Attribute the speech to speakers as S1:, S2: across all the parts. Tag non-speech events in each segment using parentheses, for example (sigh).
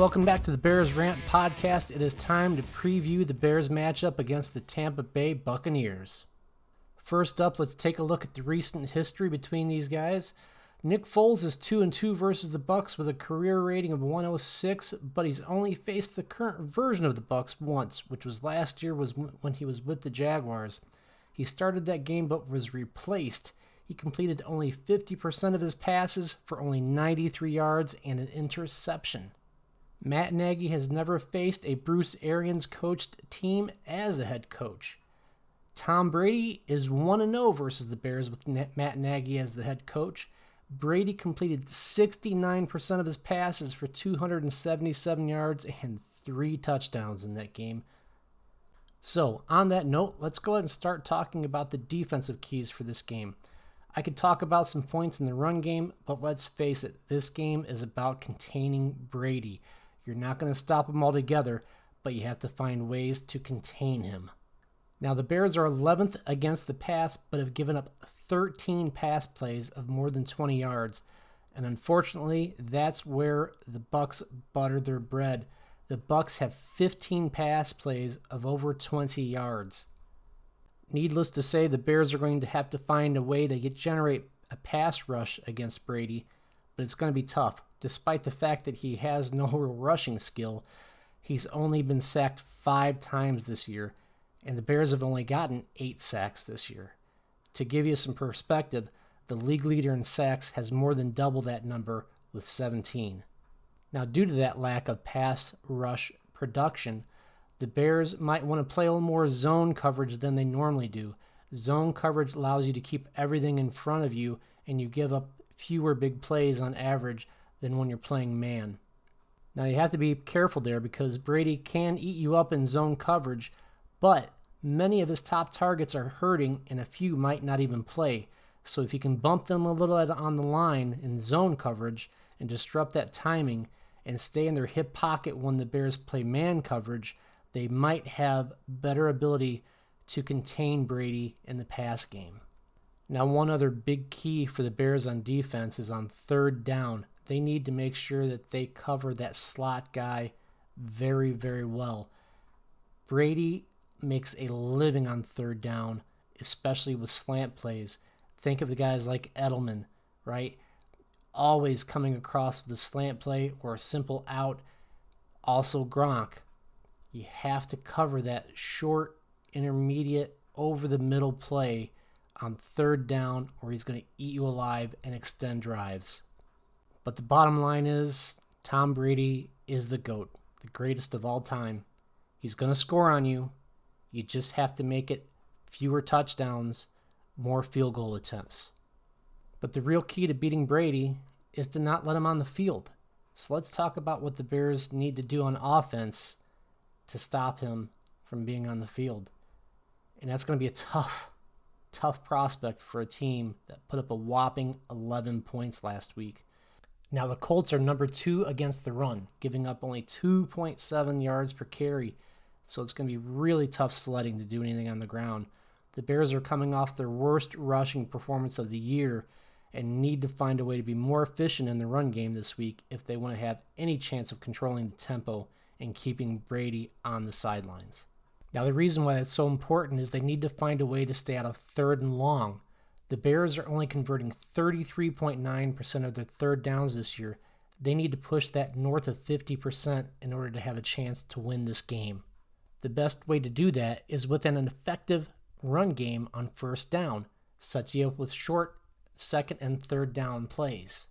S1: Welcome back to the Bears Rant podcast. It is time to preview the Bears matchup against the Tampa Bay Buccaneers. First up, let's take a look at the recent history between these guys. Nick Foles is 2 and 2 versus the Bucks with a career rating of 106, but he's only faced the current version of the Bucks once, which was last year was when he was with the Jaguars. He started that game but was replaced. He completed only 50% of his passes for only 93 yards and an interception. Matt Nagy has never faced a Bruce Arians coached team as a head coach. Tom Brady is 1 0 versus the Bears with Matt Nagy as the head coach. Brady completed 69% of his passes for 277 yards and three touchdowns in that game. So, on that note, let's go ahead and start talking about the defensive keys for this game. I could talk about some points in the run game, but let's face it, this game is about containing Brady. You're not going to stop him altogether, but you have to find ways to contain him. Now, the Bears are 11th against the pass, but have given up 13 pass plays of more than 20 yards. And unfortunately, that's where the Bucks butter their bread. The Bucks have 15 pass plays of over 20 yards. Needless to say, the Bears are going to have to find a way to get, generate a pass rush against Brady, but it's going to be tough. Despite the fact that he has no (laughs) rushing skill, he's only been sacked five times this year and the Bears have only gotten eight sacks this year. To give you some perspective, the league leader in sacks has more than double that number with 17. Now, due to that lack of pass rush production, the Bears might want to play a little more zone coverage than they normally do. Zone coverage allows you to keep everything in front of you, and you give up fewer big plays on average than when you're playing man. Now, you have to be careful there because Brady can eat you up in zone coverage but many of his top targets are hurting, and a few might not even play. So if you can bump them a little on the line in zone coverage and disrupt that timing and stay in their hip pocket when the Bears play man coverage, they might have better ability to contain Brady in the pass game. Now, one other big key for the Bears on defense is on third down. They need to make sure that they cover that slot guy very, very well. Brady makes a living on third down, especially with slant plays. Think of the guys like Edelman, right? Always coming across with a slant play or a simple out. Also, Gronk. You have to cover that short, intermediate, over the middle play on third down, or he's going to eat you alive and extend drives. But the bottom line is Tom Brady is the GOAT, the greatest of all time. He's going to score on you, you just have to make it fewer touchdowns, more field goal attempts. But the real key to beating Brady is to not let him on the field. So let's talk about what the Bears need to do on offense to stop him from being on the field. And that's going to be a tough, tough prospect for a team that put up a whopping 11 points last week. Now, the Colts are number two against the run, giving up only 2.7 yards per carry so it's going to be really tough sledding to do anything on the ground. The Bears are coming off their worst rushing performance of the year and need to find a way to be more efficient in the run game this week if they want to have any chance of controlling the tempo and keeping Brady on the sidelines. Now, the reason why that's so important is they need to find a way to stay out of third and long. The Bears are only converting 33.9% of their third downs this year. They need to push that north of 50% in order to have a chance to win this game. The best way to do that is with an effective run game on first down, you up with short second and third down plays.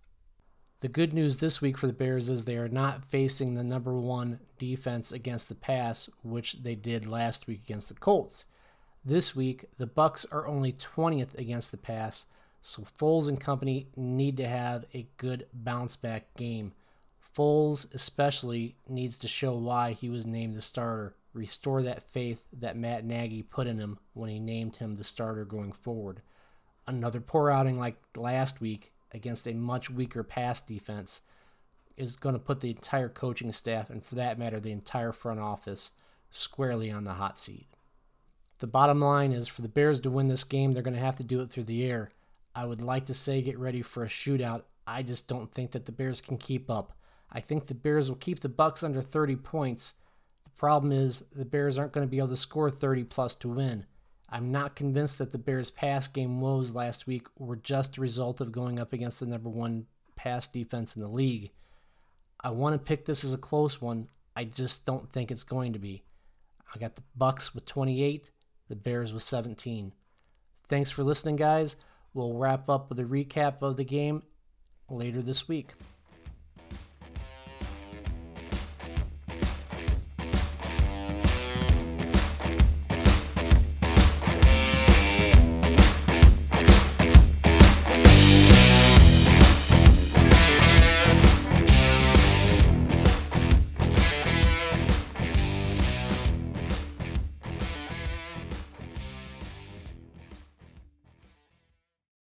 S1: The good news this week for the Bears is they are not facing the number one defense against the pass, which they did last week against the Colts. This week, the Bucks are only 20th against the pass, so Foles and company need to have a good bounce back game. Foles especially needs to show why he was named the starter restore that faith that Matt Nagy put in him when he named him the starter going forward. Another poor outing like last week against a much weaker pass defense is going to put the entire coaching staff, and for that matter, the entire front office, squarely on the hot seat. The bottom line is for the Bears to win this game, they're going to have to do it through the air. I would like to say get ready for a shootout. I just don't think that the Bears can keep up. I think the Bears will keep the Bucks under 30 points. The problem is the Bears aren't going to be able to score 30 plus to win. I'm not convinced that the Bears' pass game woes last week were just a result of going up against the number one pass defense in the league. I want to pick this as a close one. I just don't think it's going to be. I got the Bucks with 28, the Bears with 17. Thanks for listening, guys. We'll wrap up with a recap of the game later this week.